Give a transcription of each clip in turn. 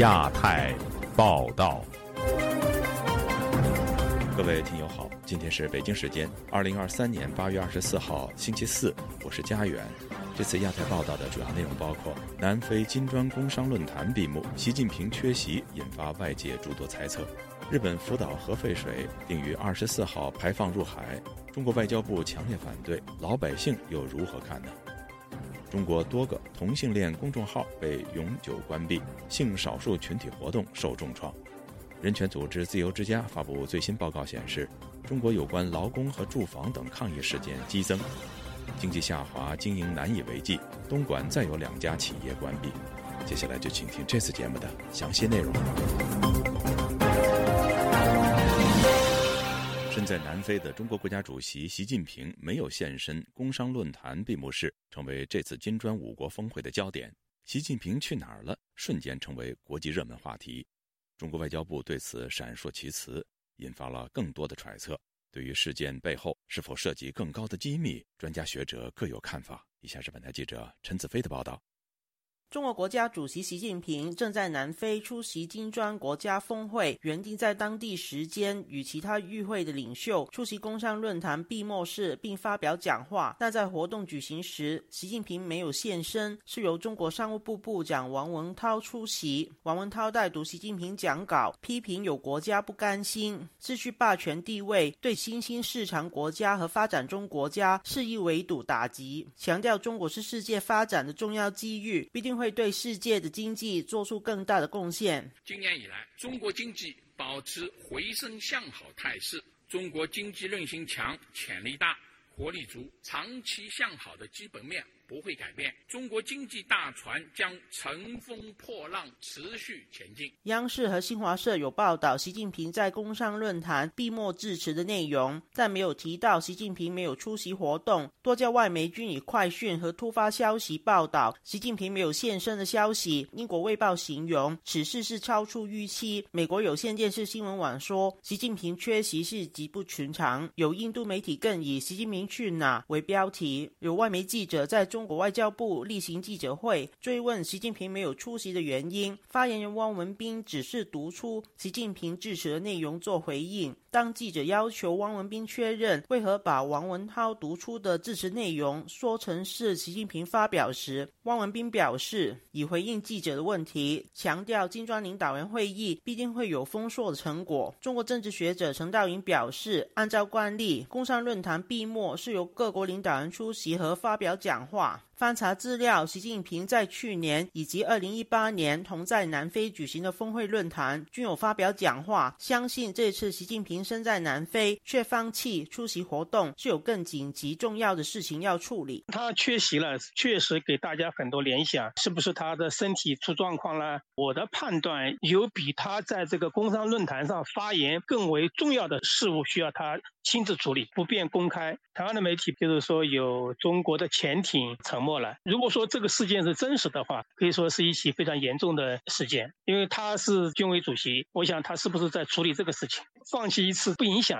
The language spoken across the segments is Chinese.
亚太报道，各位听友好，今天是北京时间二零二三年八月二十四号星期四，我是家园。这次亚太报道的主要内容包括：南非金砖工商论坛闭幕，习近平缺席引发外界诸多猜测；日本福岛核废水定于二十四号排放入海，中国外交部强烈反对，老百姓又如何看呢？中国多个同性恋公众号被永久关闭，性少数群体活动受重创。人权组织自由之家发布最新报告显示，中国有关劳工和住房等抗议事件激增。经济下滑，经营难以为继，东莞再有两家企业关闭。接下来就请听这次节目的详细内容。身在南非的中国国家主席习近平没有现身工商论坛闭幕式，成为这次金砖五国峰会的焦点。习近平去哪儿了？瞬间成为国际热门话题。中国外交部对此闪烁其词，引发了更多的揣测。对于事件背后是否涉及更高的机密，专家学者各有看法。以下是本台记者陈子飞的报道。中国国家主席习近平正在南非出席金砖国家峰会，原定在当地时间与其他与会的领袖出席工商论坛闭幕式并发表讲话。但在活动举行时，习近平没有现身，是由中国商务部部长王文涛出席。王文涛带读习近平讲稿，批评有国家不甘心失去霸权地位，对新兴市场国家和发展中国家肆意围堵打击，强调中国是世界发展的重要机遇，必定。会对世界的经济做出更大的贡献。今年以来，中国经济保持回升向好态势，中国经济韧性强、潜力大、活力足，长期向好的基本面。不会改变，中国经济大船将乘风破浪，持续前进。央视和新华社有报道习近平在工商论坛闭幕致辞的内容，但没有提到习近平没有出席活动。多家外媒均以快讯和突发消息报道习近平没有现身的消息。英国卫报形容此事是超出预期。美国有线电视新闻网说习近平缺席是极不寻常。有印度媒体更以“习近平去哪”为标题。有外媒记者在中。中国外交部例行记者会追问习近平没有出席的原因，发言人汪文斌只是读出习近平致辞的内容做回应。当记者要求汪文斌确认为何把王文涛读出的致辞内容说成是习近平发表时，汪文斌表示已回应记者的问题，强调金砖领导人会议必定会有丰硕的成果。中国政治学者陈道颖表示，按照惯例，工商论坛闭幕是由各国领导人出席和发表讲话。on. 翻查资料，习近平在去年以及二零一八年同在南非举行的峰会论坛均有发表讲话。相信这次习近平身在南非却放弃出席活动，是有更紧急重要的事情要处理。他缺席了，确实给大家很多联想，是不是他的身体出状况了？我的判断有比他在这个工商论坛上发言更为重要的事务需要他亲自处理，不便公开。台湾的媒体就是说有中国的潜艇沉没。了。如果说这个事件是真实的话，可以说是一起非常严重的事件，因为他是军委主席，我想他是不是在处理这个事情，放弃一次不影响。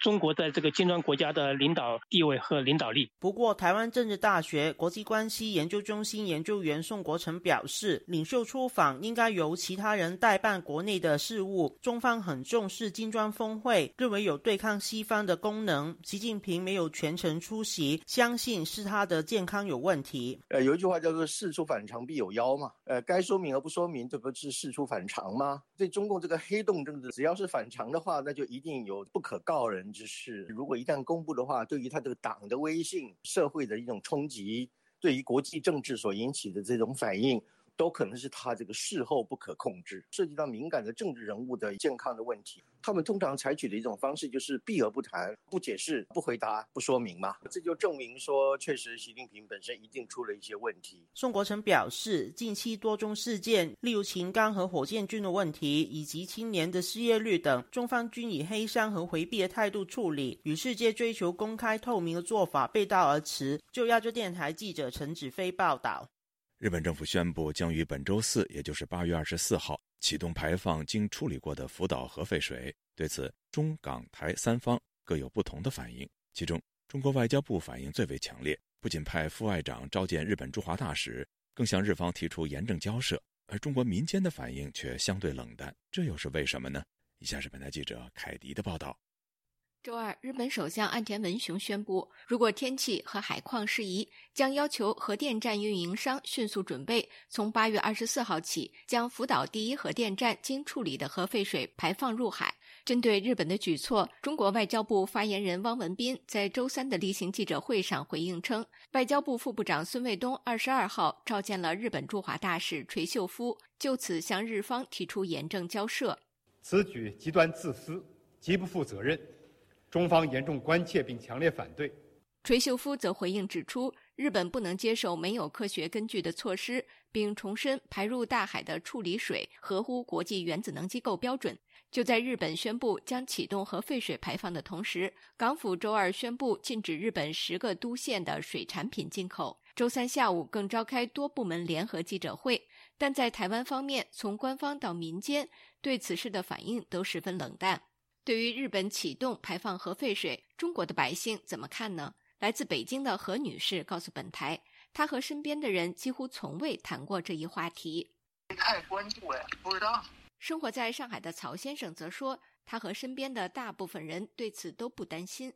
中国在这个金砖国家的领导地位和领导力。不过，台湾政治大学国际关系研究中心研究员宋国成表示，领袖出访应该由其他人代办国内的事务。中方很重视金砖峰会，认为有对抗西方的功能。习近平没有全程出席，相信是他的健康有问题。呃，有一句话叫做“事出反常必有妖”嘛。呃，该说明而不说明，这不是事出反常吗？对中共这个黑洞政治，只要是反常的话，那就一定有不可告人。人之事，如果一旦公布的话，对于他这个党的威信、社会的一种冲击，对于国际政治所引起的这种反应。都可能是他这个事后不可控制，涉及到敏感的政治人物的健康的问题。他们通常采取的一种方式就是避而不谈、不解释、不回答、不说明嘛。这就证明说，确实习近平本身一定出了一些问题。宋国成表示，近期多宗事件，例如秦刚和火箭军的问题，以及青年的失业率等，中方均以黑箱和回避的态度处理，与世界追求公开透明的做法背道而驰。就亚洲电台记者陈子飞报道。日本政府宣布将于本周四，也就是八月二十四号启动排放经处理过的福岛核废水。对此，中港台三方各有不同的反应。其中，中国外交部反应最为强烈，不仅派副外长召见日本驻华大使，更向日方提出严正交涉，而中国民间的反应却相对冷淡，这又是为什么呢？以下是本台记者凯迪的报道。周二，日本首相岸田文雄宣布，如果天气和海况适宜，将要求核电站运营商迅速准备，从八月二十四号起，将福岛第一核电站经处理的核废水排放入海。针对日本的举措，中国外交部发言人汪文斌在周三的例行记者会上回应称，外交部副部长孙卫东二十二号召见了日本驻华大使垂秀夫，就此向日方提出严正交涉。此举极端自私，极不负责任。中方严重关切并强烈反对。垂秀夫则回应指出，日本不能接受没有科学根据的措施，并重申排入大海的处理水合乎国际原子能机构标准。就在日本宣布将启动核废水排放的同时，港府周二宣布禁止日本十个都县的水产品进口。周三下午更召开多部门联合记者会，但在台湾方面，从官方到民间对此事的反应都十分冷淡。对于日本启动排放核废水，中国的百姓怎么看呢？来自北京的何女士告诉本台，她和身边的人几乎从未谈过这一话题。太关注了，不知道。生活在上海的曹先生则说，他和身边的大部分人对此都不担心，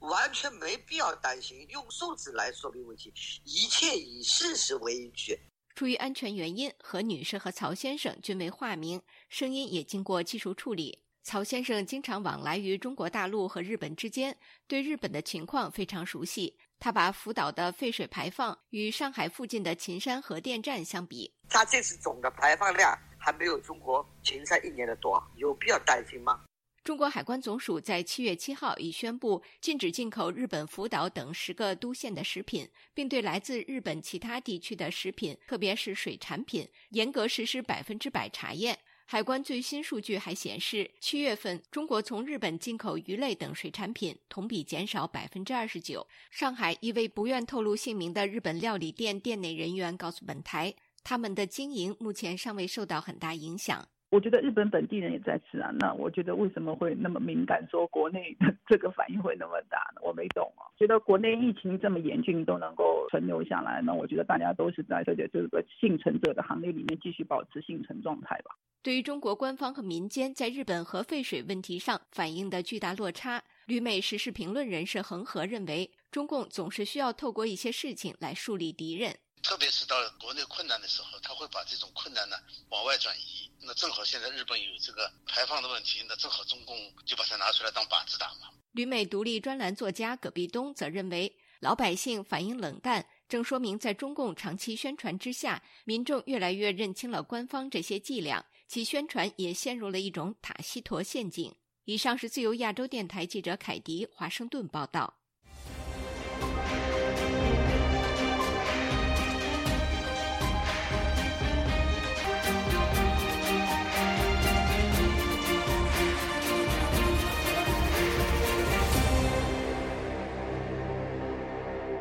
完全没必要担心。用数字来说明问题，一切以事实为依据。出于安全原因，何女士和曹先生均为化名，声音也经过技术处理。曹先生经常往来于中国大陆和日本之间，对日本的情况非常熟悉。他把福岛的废水排放与上海附近的秦山核电站相比，他这次总的排放量还没有中国秦山一年的多，有必要担心吗？中国海关总署在七月七号已宣布禁止进口日本福岛等十个都县的食品，并对来自日本其他地区的食品，特别是水产品，严格实施百分之百查验。海关最新数据还显示，七月份中国从日本进口鱼类等水产品同比减少百分之二十九。上海一位不愿透露姓名的日本料理店店内人员告诉本台，他们的经营目前尚未受到很大影响。我觉得日本本地人也在吃啊，那我觉得为什么会那么敏感，说国内的这个反应会那么大呢？我没懂啊。觉得国内疫情这么严峻都能够存留下来，那我觉得大家都是在这个这个幸存者的行列里面继续保持幸存状态吧。对于中国官方和民间在日本核废水问题上反映的巨大落差，旅美时事评论人士恒河认为，中共总是需要透过一些事情来树立敌人。特别是到国内困难的时候，他会把这种困难呢往外转移。那正好现在日本有这个排放的问题，那正好中共就把它拿出来当靶子打嘛。旅美独立专栏作家葛壁东则认为，老百姓反应冷淡，正说明在中共长期宣传之下，民众越来越认清了官方这些伎俩，其宣传也陷入了一种塔西佗陷阱。以上是自由亚洲电台记者凯迪华盛顿报道。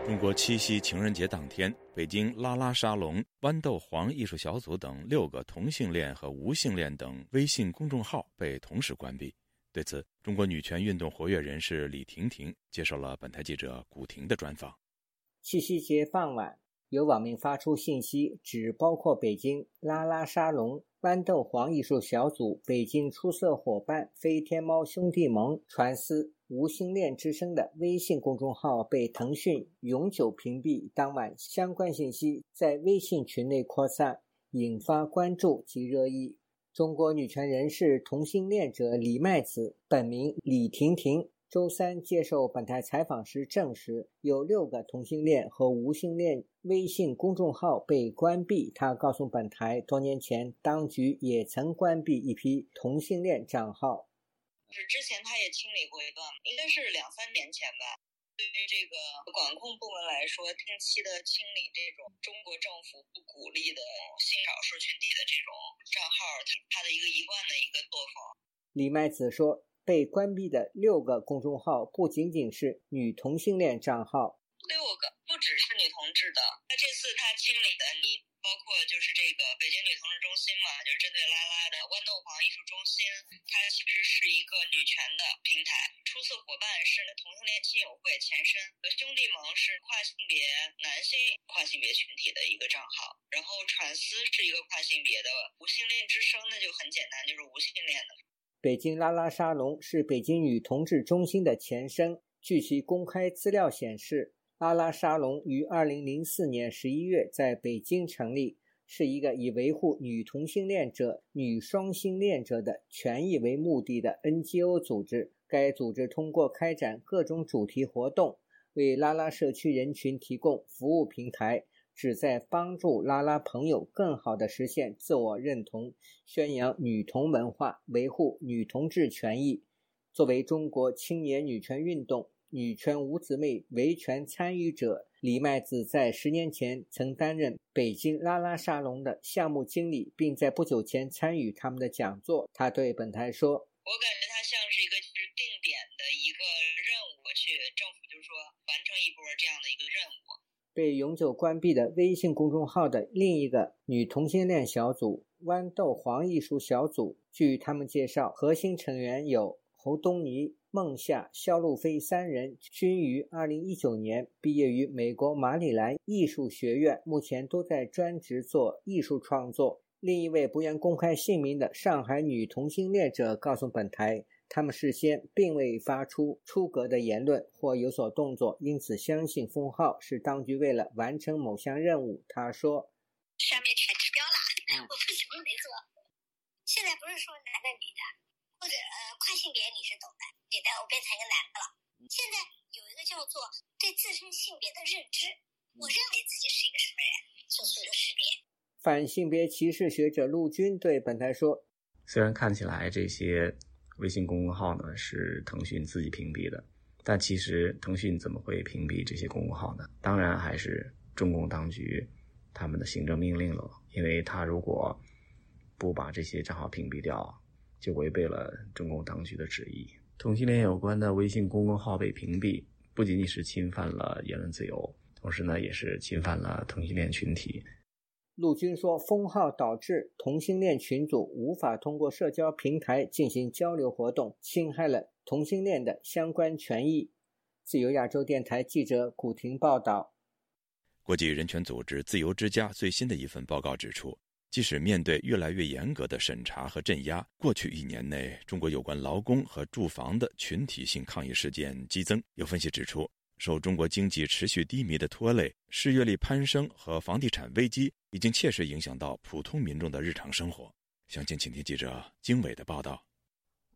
中国七夕情人节当天，北京拉拉沙龙、豌豆黄艺术小组等六个同性恋和无性恋等微信公众号被同时关闭。对此，中国女权运动活跃人士李婷婷接受了本台记者古婷的专访。七夕节傍晚，有网民发出信息，指包括北京拉拉沙龙、豌豆黄艺术小组、北京出色伙伴飞天猫兄弟盟传思。无性恋之声的微信公众号被腾讯永久屏蔽，当晚相关信息在微信群内扩散，引发关注及热议。中国女权人士、同性恋者李麦子（本名李婷婷）周三接受本台采访时证实，有六个同性恋和无性恋微信公众号被关闭。他告诉本台，多年前当局也曾关闭一批同性恋账号。是之前他也清理过一段，应该是两三年前吧。对于这个管控部门来说，定期的清理这种中国政府不鼓励的性少数群体的这种账号，他的一个一贯的一个作风。李麦子说，被关闭的六个公众号不仅仅是女同性恋账号，六个不只是女同志的。那这次他清理的你。包括就是这个北京女同志中心嘛，就是针对拉拉的豌豆黄艺术中心，它其实是一个女权的平台。初次伙伴是同性恋亲友会前身，和兄弟盟是跨性别男性跨性别群体的一个账号，然后喘思是一个跨性别的无性恋之声，那就很简单，就是无性恋的。北京拉拉沙龙是北京女同志中心的前身，据其公开资料显示。拉拉沙龙于二零零四年十一月在北京成立，是一个以维护女同性恋者、女双性恋者的权益为目的的 NGO 组织。该组织通过开展各种主题活动，为拉拉社区人群提供服务平台，旨在帮助拉拉朋友更好地实现自我认同，宣扬女同文化，维护女同志权益。作为中国青年女权运动。女权五姊妹维权参与者李麦子在十年前曾担任北京拉拉沙龙的项目经理，并在不久前参与他们的讲座。他对本台说：“我感觉它像是一个就是定点的一个任务，去政府就是说完成一波这样的一个任务。”被永久关闭的微信公众号的另一个女同性恋小组“豌豆黄艺术小组”，据他们介绍，核心成员有侯东尼。孟夏、肖路飞三人均于2019年毕业于美国马里兰艺术学院，目前都在专职做艺术创作。另一位不愿公开姓名的上海女同性恋者告诉本台，他们事先并未发出出格的言论或有所动作，因此相信封号是当局为了完成某项任务。他说：“上面全指标了，我们什么没做？现在不是说男的女的，或者呃跨性别，你是懂的。”女的，我变成一个男的了。现在有一个叫做对自身性别的认知，我认为自己是一个什么人，做出一个识别。反性别歧视学者陆军对本台说：“虽然看起来这些微信公众号呢是腾讯自己屏蔽的，但其实腾讯怎么会屏蔽这些公众号呢？当然还是中共当局他们的行政命令了。因为他如果不把这些账号屏蔽掉，就违背了中共当局的旨意。”同性恋有关的微信公众号被屏蔽，不仅仅是侵犯了言论自由，同时呢，也是侵犯了同性恋群体。陆军说，封号导致同性恋群组无法通过社交平台进行交流活动，侵害了同性恋的相关权益。自由亚洲电台记者古婷报道。国际人权组织自由之家最新的一份报告指出。即使面对越来越严格的审查和镇压，过去一年内，中国有关劳工和住房的群体性抗议事件激增。有分析指出，受中国经济持续低迷的拖累，失业率攀升和房地产危机已经切实影响到普通民众的日常生活。详情，请听记者经纬的报道。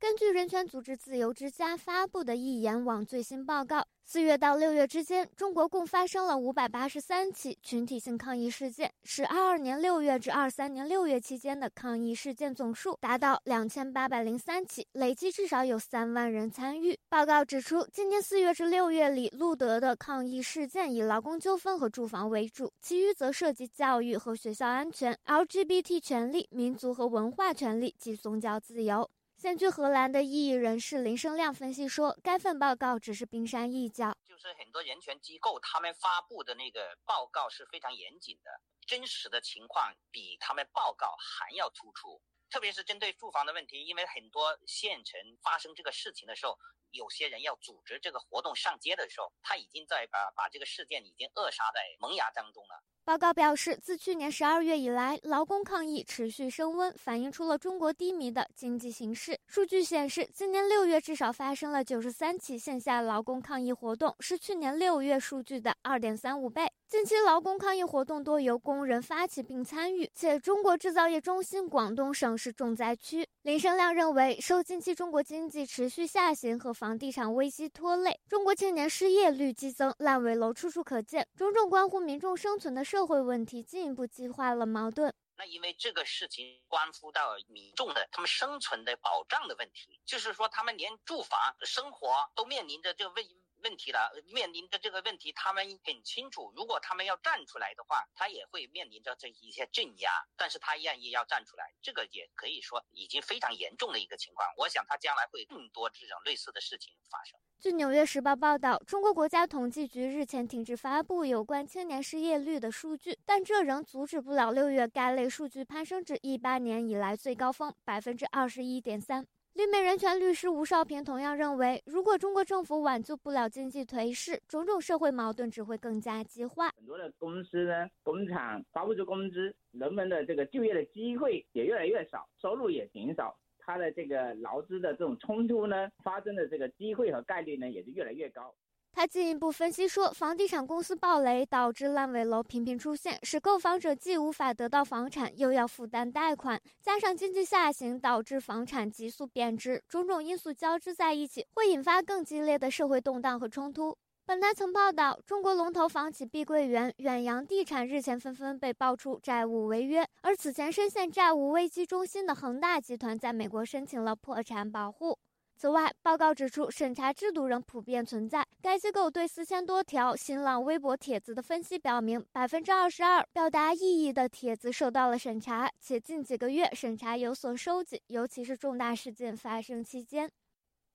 根据人权组织自由之家发布的一言网最新报告，四月到六月之间，中国共发生了五百八十三起群体性抗议事件，使二二年六月至二三年六月期间的抗议事件总数达到两千八百零三起，累计至少有三万人参与。报告指出，今年四月至六月里录得的抗议事件以劳工纠纷和住房为主，其余则涉及教育和学校安全、LGBT 权利、民族和文化权利及宗教自由。现居荷兰的异议人士林生亮分析说，该份报告只是冰山一角。就是很多人权机构他们发布的那个报告是非常严谨的，真实的情况比他们报告还要突出。特别是针对住房的问题，因为很多县城发生这个事情的时候，有些人要组织这个活动上街的时候，他已经在把把这个事件已经扼杀在萌芽当中了。报告表示，自去年十二月以来，劳工抗议持续升温，反映出了中国低迷的经济形势。数据显示，今年六月至少发生了九十三起线下劳工抗议活动，是去年六月数据的二点三五倍。近期劳工抗议活动多由工人发起并参与，且中国制造业中心广东省是重灾区。林生亮认为，受近期中国经济持续下行和房地产危机拖累，中国青年失业率激增，烂尾楼处处可见，种种关乎民众生存的社会问题进一步激化了矛盾。那因为这个事情关乎到民众的他们生存的保障的问题，就是说他们连住房、生活都面临着这个问题问题了。面临着这个问题，他们很清楚，如果他们要站出来的话，他也会面临着这一些镇压。但是他愿意要站出来，这个也可以说已经非常严重的一个情况。我想他将来会更多这种类似的事情发生。据《纽约时报》报道，中国国家统计局日前停止发布有关青年失业率的数据，但这仍阻止不了六月该类数据攀升至一八年以来最高峰百分之二十一点三。绿美人权律师吴少平同样认为，如果中国政府挽救不了经济颓势，种种社会矛盾只会更加激化。很多的公司呢，工厂发不出工资，人们的这个就业的机会也越来越少，收入也减少。他的这个劳资的这种冲突呢，发生的这个机会和概率呢，也是越来越高。他进一步分析说，房地产公司暴雷导致烂尾楼频频出现，使购房者既无法得到房产，又要负担贷款，加上经济下行导致房产急速贬值，种种因素交织在一起，会引发更激烈的社会动荡和冲突。本台曾报道，中国龙头房企碧桂园、远洋地产日前纷纷被爆出债务违约，而此前深陷债务危机中心的恒大集团在美国申请了破产保护。此外，报告指出，审查制度仍普遍存在。该机构对四千多条新浪微博帖子的分析表明，百分之二十二表达异议的帖子受到了审查，且近几个月审查有所收紧，尤其是重大事件发生期间。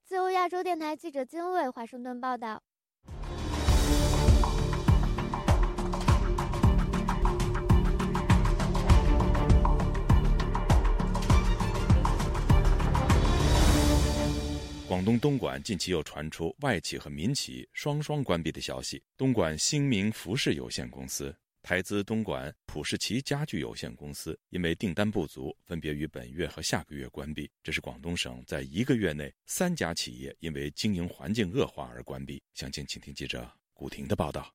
自由亚洲电台记者金卫华盛顿报道。广东东莞近期又传出外企和民企双双关闭的消息。东莞新明服饰有限公司、台资东莞普世奇家具有限公司因为订单不足，分别于本月和下个月关闭。这是广东省在一个月内三家企业因为经营环境恶化而关闭。详情，请听记者古婷的报道。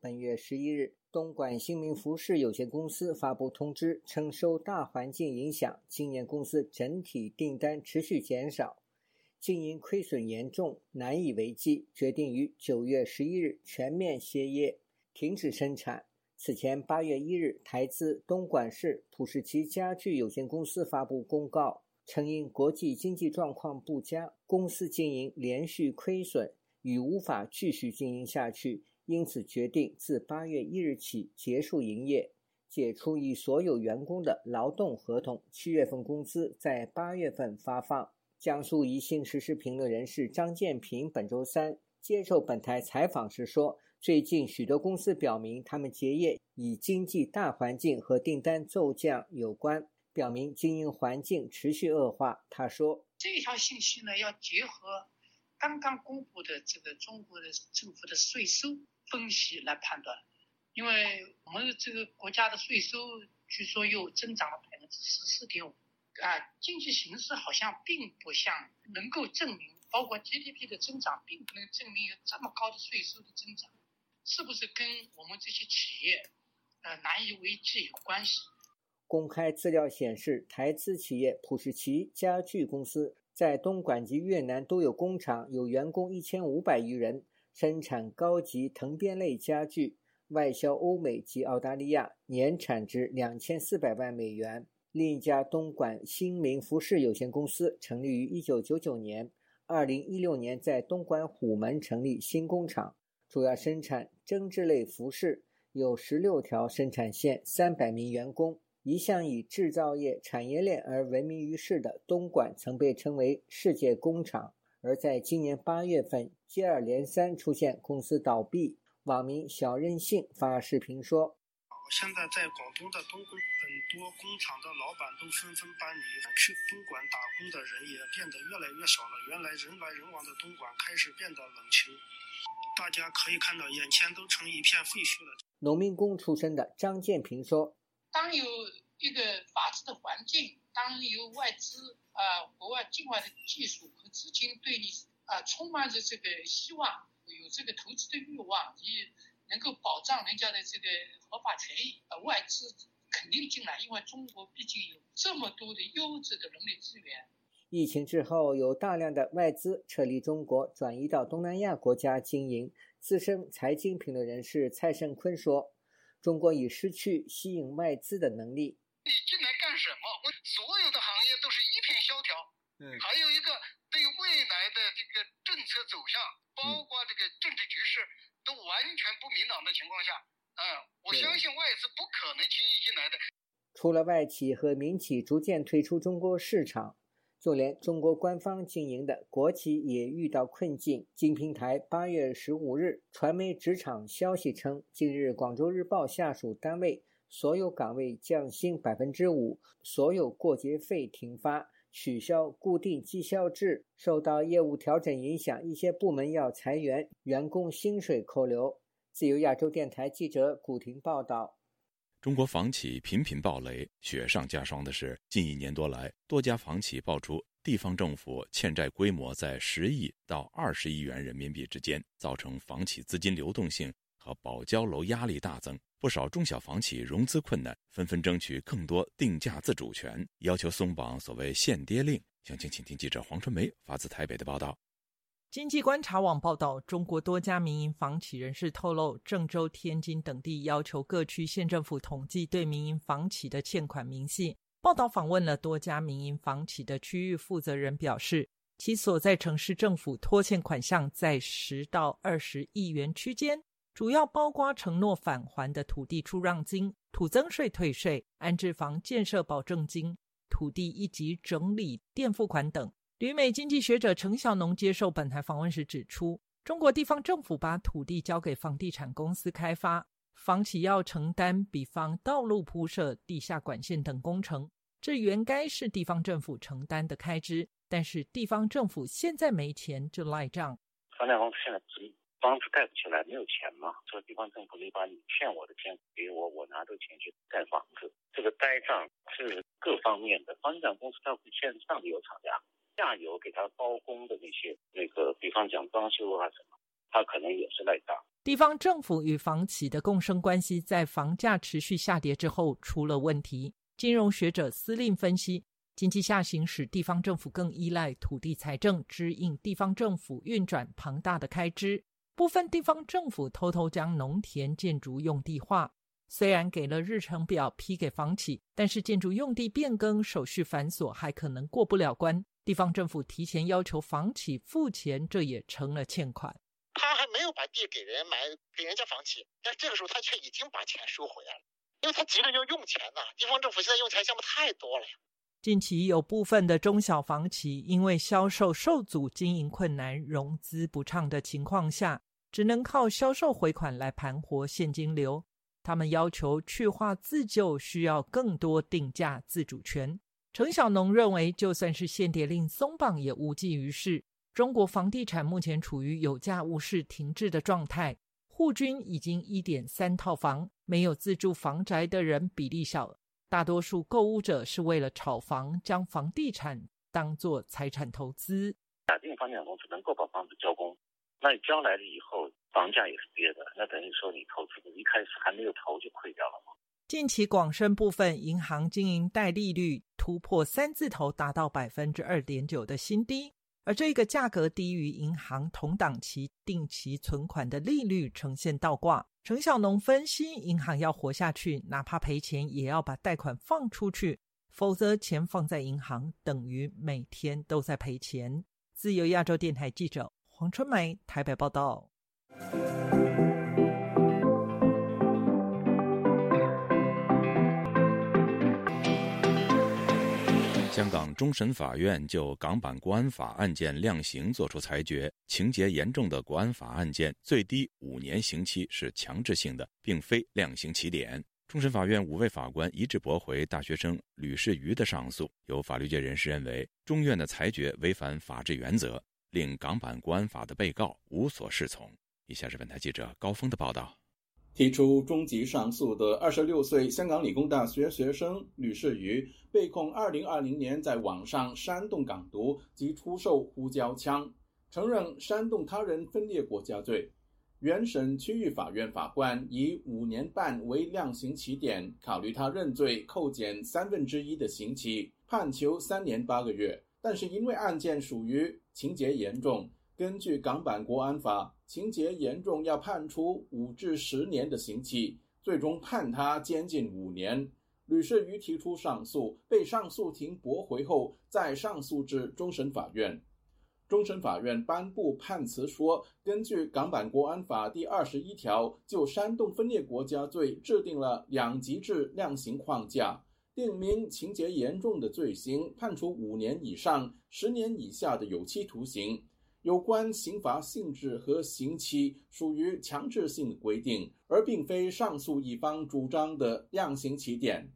本月十一日，东莞新明服饰有限公司发布通知称，受大环境影响，今年公司整体订单持续减少。经营亏损严重，难以为继，决定于九月十一日全面歇业，停止生产。此前八月一日，台资东莞市普世奇家具有限公司发布公告，称因国际经济状况不佳，公司经营连续亏损，已无法继续经营下去，因此决定自八月一日起结束营业，解除与所有员工的劳动合同，七月份工资在八月份发放。江苏宜兴时事评论人士张建平本周三接受本台采访时说：“最近许多公司表明，他们结业与经济大环境和订单骤降有关，表明经营环境持续恶化。”他说：“这条信息呢，要结合刚刚公布的这个中国的政府的税收分析来判断，因为我们这个国家的税收据说又增长了百分之十四点五。”啊，经济形势好像并不像能够证明，包括 GDP 的增长，并不能证明有这么高的税收的增长，是不是跟我们这些企业，呃，难以为继有关系？公开资料显示，台资企业普世奇家具公司在东莞及越南都有工厂，有员工一千五百余人，生产高级藤编类家具，外销欧美及澳大利亚，年产值两千四百万美元。另一家东莞新明服饰有限公司成立于1999年，2016年在东莞虎门成立新工厂，主要生产针织类服饰，有16条生产线，300名员工。一向以制造业产业链而闻名于世的东莞，曾被称为“世界工厂”，而在今年8月份接二连三出现公司倒闭。网民小任性发视频说。现在在广东的东莞，很多工厂的老板都纷纷搬离，去东莞打工的人也变得越来越少了。原来人来人往的东莞开始变得冷清，大家可以看到眼前都成一片废墟了。农民工出身的张建平说：“当有一个法治的环境，当有外资啊国外境外的技术和资金对你啊充满着这个希望，有这个投资的欲望，你。”能够保障人家的这个合法权益，呃，外资肯定进来，因为中国毕竟有这么多的优质的人力资源。疫情之后，有大量的外资撤离中国，转移到东南亚国家经营。资深财经评论人士蔡胜坤说：“中国已失去吸引外资的能力。你进来干什么？我所有的行业都是一片萧条。嗯，还有一个对未来的这个政策走向，包括这个政治局势。”都完全不明朗的情况下，嗯，我相信外资不可能轻易进来的。除了外企和民企逐渐退出中国市场，就连中国官方经营的国企也遇到困境。金平台八月十五日传媒职场消息称，近日广州日报下属单位所有岗位降薪百分之五，所有过节费停发，取消固定绩效制。受到业务调整影响，一些部门要裁员，员工薪水扣留。自由亚洲电台记者古婷报道。中国房企频频暴雷，雪上加霜的是，近一年多来，多家房企爆出地方政府欠债规模在十亿到二十亿元人民币之间，造成房企资金流动性和保交楼压力大增。不少中小房企融资困难，纷纷争取更多定价自主权，要求松绑所谓限跌令。详情，请听记者黄春梅发自台北的报道。经济观察网报道，中国多家民营房企人士透露，郑州、天津等地要求各区县政府统计对民营房企的欠款明细。报道访问了多家民营房企的区域负责人，表示其所在城市政府拖欠款项在十到二十亿元区间，主要包括承诺返还的土地出让金、土增税退税、安置房建设保证金、土地一级整理垫付款等。旅美经济学者程小农接受本台访问时指出，中国地方政府把土地交给房地产公司开发，房企要承担，比方道路铺设、地下管线等工程，这原该是地方政府承担的开支。但是地方政府现在没钱，就赖账。房产公司现在急，房子盖不起来，没有钱嘛？说地方政府，你把你欠我的钱给我，我拿着钱去盖房子。这个呆账是各方面的，房地产公司它会欠上游厂家。下游给他包工的那些那个，比方讲装修啊什么，他可能也是赖账。地方政府与房企的共生关系，在房价持续下跌之后出了问题。金融学者司令分析，经济下行使地方政府更依赖土地财政，支应地方政府运转庞大的开支。部分地方政府偷偷将农田建筑用地化，虽然给了日程表批给房企，但是建筑用地变更手续繁琐，还可能过不了关。地方政府提前要求房企付钱，这也成了欠款。他还没有把地给人买，给人家房企，但这个时候他却已经把钱收回来了，因为他急着要用钱呐。地方政府现在用钱项目太多了呀。近期有部分的中小房企因为销售受阻、经营困难、融资不畅的情况下，只能靠销售回款来盘活现金流。他们要求去化自救，需要更多定价自主权。程小农认为，就算是限跌令松绑，也无济于事。中国房地产目前处于有价无市停滞的状态，户均已经一点三套房，没有自住房宅的人比例小，大多数购物者是为了炒房，将房地产当做财产投资。假定房地产公司能够把房子交工，那你交来了以后，房价也是跌的，那等于说你投资的一开始还没有投就亏掉了吗？近期广深部分银行经营贷利率突破三字头，达到百分之二点九的新低，而这个价格低于银行同档期定期存款的利率，呈现倒挂。陈小农分析，银行要活下去，哪怕赔钱，也要把贷款放出去，否则钱放在银行等于每天都在赔钱。自由亚洲电台记者黄春梅台北报道。香港终审法院就港版国安法案件量刑作出裁决，情节严重的国安法案件最低五年刑期是强制性的，并非量刑起点。终审法院五位法官一致驳回大学生吕世瑜的上诉。有法律界人士认为，中院的裁决违反法治原则，令港版国安法的被告无所适从。以下是本台记者高峰的报道。提出终极上诉的二十六岁香港理工大学学生吕世瑜，被控二零二零年在网上煽动港独及出售胡椒枪，承认煽动他人分裂国家罪。原审区域法院法官以五年半为量刑起点，考虑他认罪，扣减三分之一的刑期，判囚三年八个月。但是因为案件属于情节严重。根据港版国安法，情节严重要判处五至十年的刑期，最终判他监禁五年。吕世瑜提出上诉，被上诉庭驳回后，再上诉至终审法院。终审法院颁布判词说，根据港版国安法第二十一条，就煽动分裂国家罪制定了两级制量刑框架，定明情节严重的罪行，判处五年以上十年以下的有期徒刑。有关刑罚性质和刑期属于强制性规定，而并非上诉一方主张的量刑起点。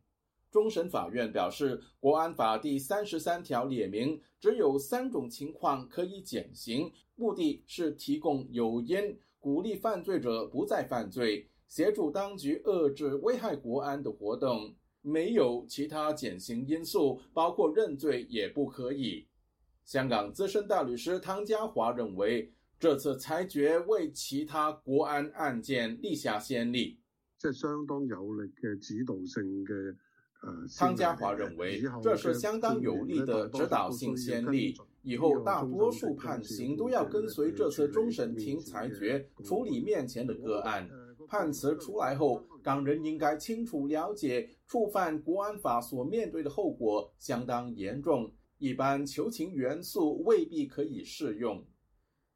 终审法院表示，《国安法》第三十三条列明，只有三种情况可以减刑，目的是提供诱因，鼓励犯罪者不再犯罪，协助当局遏制危害国安的活动。没有其他减刑因素，包括认罪也不可以。香港资深大律师汤家华认为，这次裁决为其他国安案件立下先例，即係相当有力嘅指导性嘅。汤家华认为，这是相当有力的指导性先例。以后大多数判刑都要跟随这次终审庭裁决处理面前的个案。判词出来后，港人应该清楚了解，触犯国安法所面对的后果相当严重。一般求情元素未必可以适用。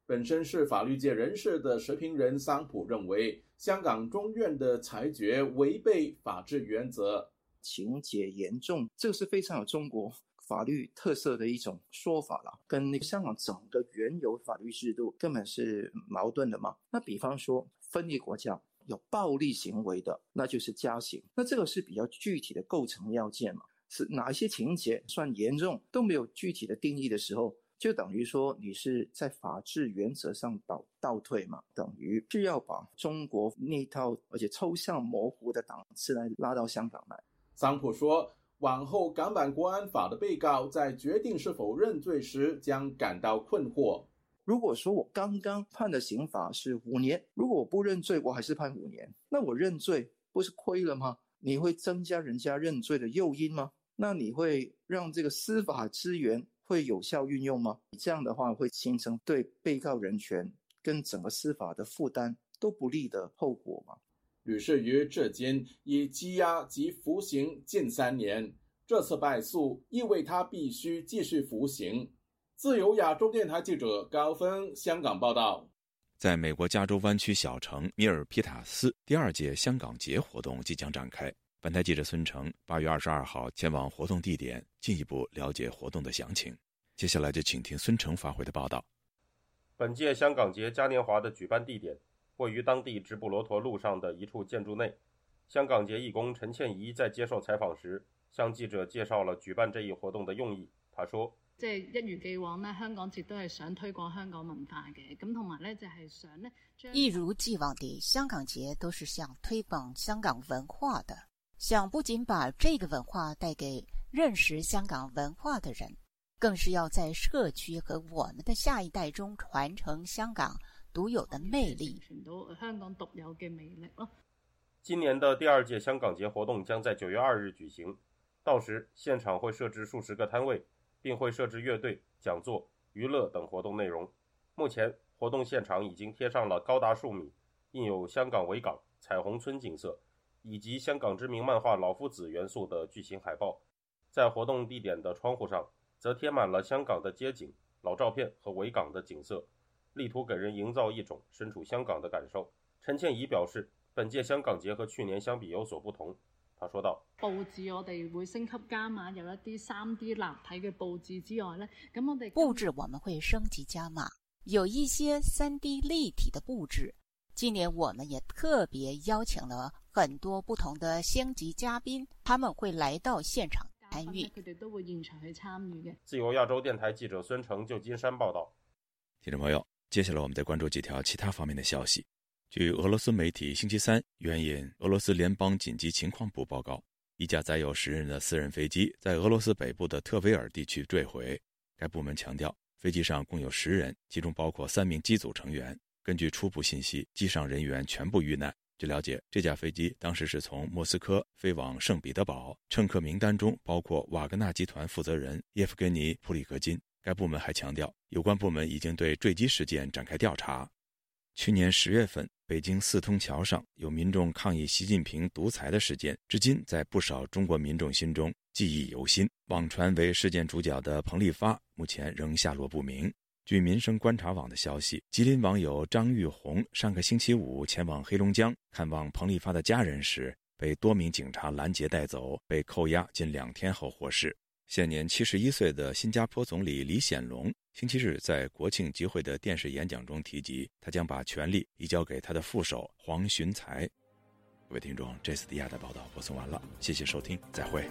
本身是法律界人士的时评人桑普认为，香港中院的裁决违背法治原则，情节严重，这个是非常有中国法律特色的一种说法了，跟那个香港整个原有法律制度根本是矛盾的嘛。那比方说，分裂国家有暴力行为的，那就是加刑，那这个是比较具体的构成要件嘛。是哪一些情节算严重都没有具体的定义的时候，就等于说你是在法治原则上倒倒退嘛？等于是要把中国那套而且抽象模糊的档次来拉到香港来。桑普说，往后港版国安法的被告在决定是否认罪时将感到困惑。如果说我刚刚判的刑罚是五年，如果我不认罪，我还是判五年，那我认罪不是亏了吗？你会增加人家认罪的诱因吗？那你会让这个司法资源会有效运用吗？这样的话会形成对被告人权跟整个司法的负担都不利的后果吗？吕世于至今已羁押及服刑近三年，这次败诉意味他必须继续服刑。自由亚洲电台记者高峰香港报道。在美国加州湾区小城米尔皮塔斯，第二届香港节活动即将展开。本台记者孙成八月二十二号前往活动地点，进一步了解活动的详情。接下来就请听孙成发回的报道。本届香港节嘉年华的举办地点位于当地直布罗陀路上的一处建筑内。香港节义工陈倩怡在接受采访时，向记者介绍了举办这一活动的用意。他说：“即係一如既往咧，香港節都係想推廣香港文化嘅，咁同埋咧就係想咧，一如既往地，香港节都是想推廣香港文化的。”想不仅把这个文化带给认识香港文化的人，更是要在社区和我们的下一代中传承香港独有的魅力。传到香港独有嘅魅力咯。今年的第二届香港节活动将在九月二日举行，到时现场会设置数十个摊位，并会设置乐队、讲座、娱乐等活动内容。目前活动现场已经贴上了高达数米、印有香港维港、彩虹村景色。以及香港知名漫画《老夫子》元素的巨型海报，在活动地点的窗户上则贴满了香港的街景、老照片和维港的景色，力图给人营造一种身处香港的感受。陈倩怡表示，本届香港节和去年相比有所不同。他说道：“布置我哋会升级加码，有一啲三 D 立体嘅布置之外咧，咁我哋布置我们会升级加码，有一些三 D 立体的布置。今年我们也特别邀请了。”很多不同的星级嘉宾，他们会来到现场参与。佢哋都会现场去参与嘅。自由亚洲电台记者孙成，旧金山报道。听众朋友，接下来我们再关注几条其他方面的消息。据俄罗斯媒体星期三援引俄罗斯联邦紧急情况部报告，一架载有十人的私人飞机在俄罗斯北部的特维尔地区坠毁。该部门强调，飞机上共有十人，其中包括三名机组成员。根据初步信息，机上人员全部遇难。据了解，这架飞机当时是从莫斯科飞往圣彼得堡，乘客名单中包括瓦格纳集团负责人叶夫根尼·普里格金。该部门还强调，有关部门已经对坠机事件展开调查。去年十月份，北京四通桥上有民众抗议习近平独裁的事件，至今在不少中国民众心中记忆犹新。网传为事件主角的彭丽发，目前仍下落不明。据民生观察网的消息，吉林网友张玉红上个星期五前往黑龙江看望彭丽发的家人时，被多名警察拦截带走，被扣押近两天后获释。现年七十一岁的新加坡总理李显龙星期日在国庆集会的电视演讲中提及，他将把权力移交给他的副手黄循财。各位听众，这次的亚太报道播送完了，谢谢收听，再会。